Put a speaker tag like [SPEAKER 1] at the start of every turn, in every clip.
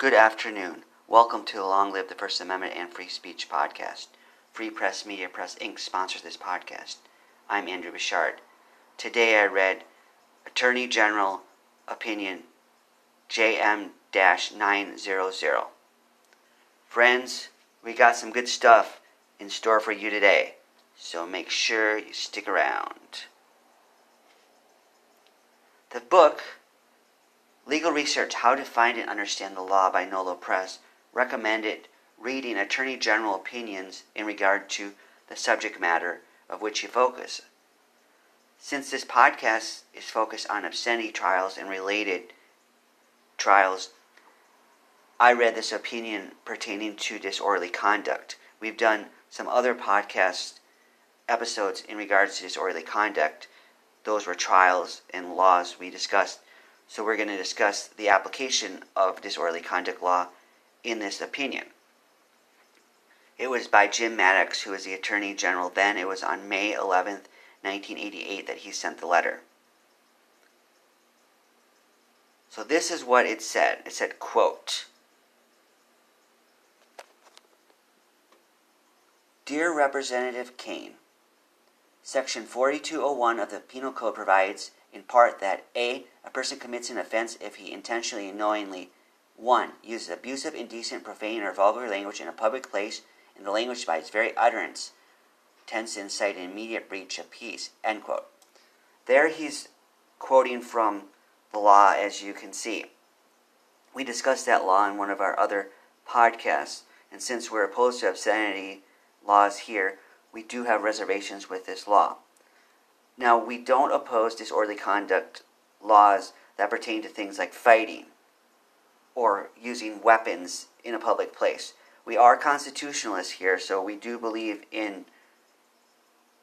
[SPEAKER 1] Good afternoon. Welcome to the Long Live the First Amendment and Free Speech podcast. Free Press Media Press Inc. sponsors this podcast. I'm Andrew Bouchard. Today I read Attorney General Opinion JM 900. Friends, we got some good stuff in store for you today, so make sure you stick around. The book Legal Research How to Find and Understand the Law by Nolo Press recommended reading Attorney General opinions in regard to the subject matter of which you focus. Since this podcast is focused on obscenity trials and related trials, I read this opinion pertaining to disorderly conduct. We've done some other podcast episodes in regards to disorderly conduct. Those were trials and laws we discussed so we're going to discuss the application of disorderly conduct law in this opinion. It was by Jim Mattox, who was the Attorney General then. It was on May 11th, 1988, that he sent the letter. So this is what it said. It said, quote, Dear Representative Kane, Section 4201 of the Penal Code provides in part that A. A person commits an offense if he intentionally and knowingly 1. Uses abusive, indecent, profane, or vulgar language in a public place, and the language by its very utterance tends to incite an immediate breach of peace. End quote. There he's quoting from the law, as you can see. We discussed that law in one of our other podcasts, and since we're opposed to obscenity laws here, we do have reservations with this law. Now, we don't oppose disorderly conduct laws that pertain to things like fighting or using weapons in a public place. We are constitutionalists here, so we do believe in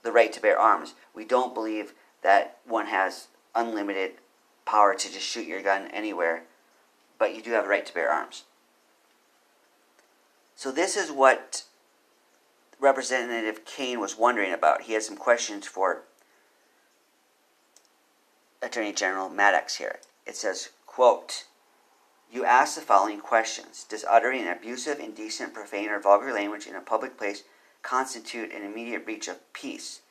[SPEAKER 1] the right to bear arms. We don't believe that one has unlimited power to just shoot your gun anywhere, but you do have a right to bear arms. So, this is what Representative Kane was wondering about. He had some questions for Attorney General Mattox here. It says, quote, You ask the following questions. Does uttering abusive, indecent, profane, or vulgar language in a public place constitute an immediate breach of peace?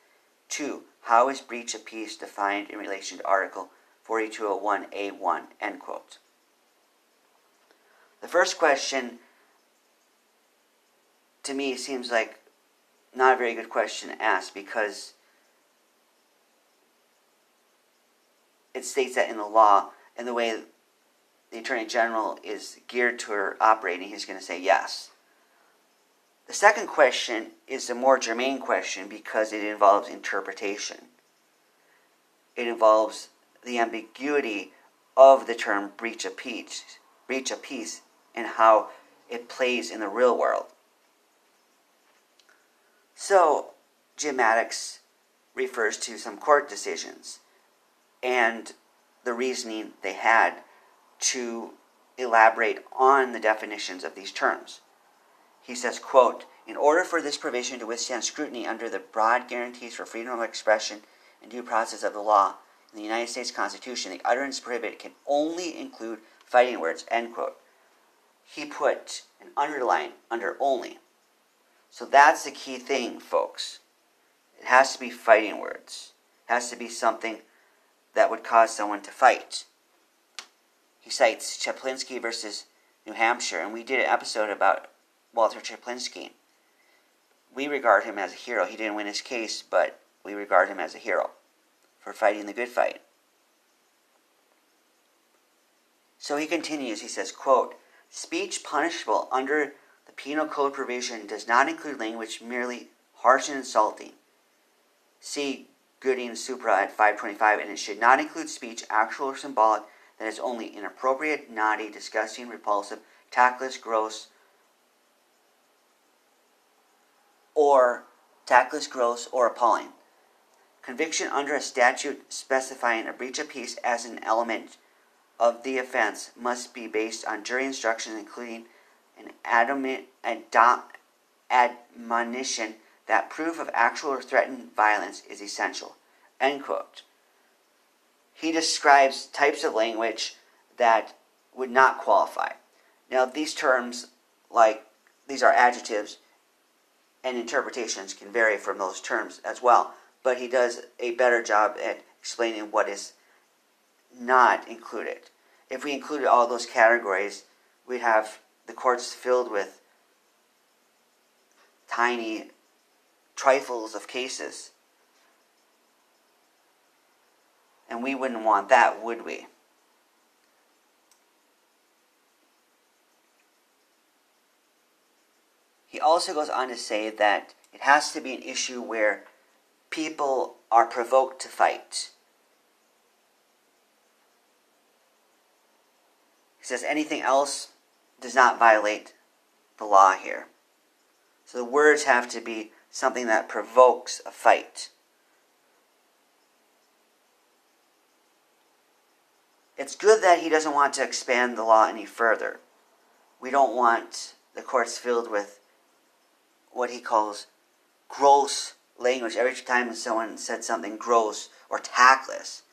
[SPEAKER 1] 2. How is breach of peace defined in relation to Article 4201A1? End quote. The first question to me seems like not a very good question to ask because it states that in the law, and the way the Attorney General is geared to operating, he's going to say yes. The second question is a more germane question because it involves interpretation. It involves the ambiguity of the term breach of peace, breach of peace, and how it plays in the real world. So, Jim Mattox refers to some court decisions and the reasoning they had to elaborate on the definitions of these terms. He says, quote, in order for this provision to withstand scrutiny under the broad guarantees for freedom of expression and due process of the law in the United States Constitution, the utterance prohibited can only include fighting words, end quote. He put an underline under only. So that's the key thing, folks. It has to be fighting words. It has to be something that would cause someone to fight. He cites Chaplinsky versus New Hampshire, and we did an episode about Walter Chaplinsky. We regard him as a hero. He didn't win his case, but we regard him as a hero for fighting the good fight. So he continues, he says, quote, Speech punishable under the penal code provision does not include language merely harsh and insulting. See Gooding Supra at 525, and it should not include speech, actual or symbolic, that is only inappropriate, naughty, disgusting, repulsive, tactless, gross, or tactless, gross, or appalling. Conviction under a statute specifying a breach of peace as an element of the offense must be based on jury instructions, including an adamant admonition that proof of actual or threatened violence is essential. End quote. He describes types of language that would not qualify. Now, these terms, like these are adjectives, and interpretations can vary from those terms as well. But he does a better job at explaining what is not included. If we included all those categories, we'd have the courts filled with tiny trifles of cases. And we wouldn't want that, would we? He also goes on to say that it has to be an issue where people are provoked to fight. He says anything else does not violate the law here. So the words have to be something that provokes a fight. It's good that he doesn't want to expand the law any further. We don't want the courts filled with what he calls gross language every time someone said something gross or tactless.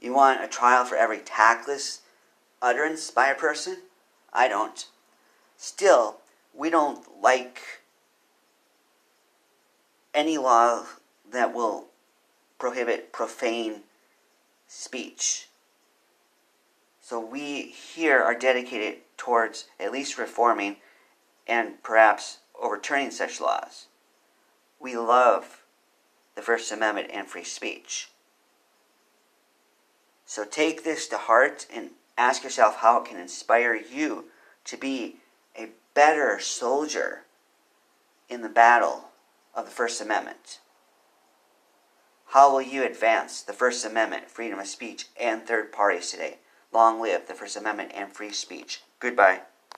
[SPEAKER 1] You want a trial for every tactless utterance by a person? I don't. Still, we don't like any law that will prohibit profane speech. So we here are dedicated towards at least reforming and perhaps overturning such laws. We love the First Amendment and free speech. So take this to heart and ask yourself how it can inspire you to be a better soldier in the battle of the First Amendment. How will you advance the First Amendment, freedom of speech, and third parties today? Long live the First Amendment and free speech. Goodbye.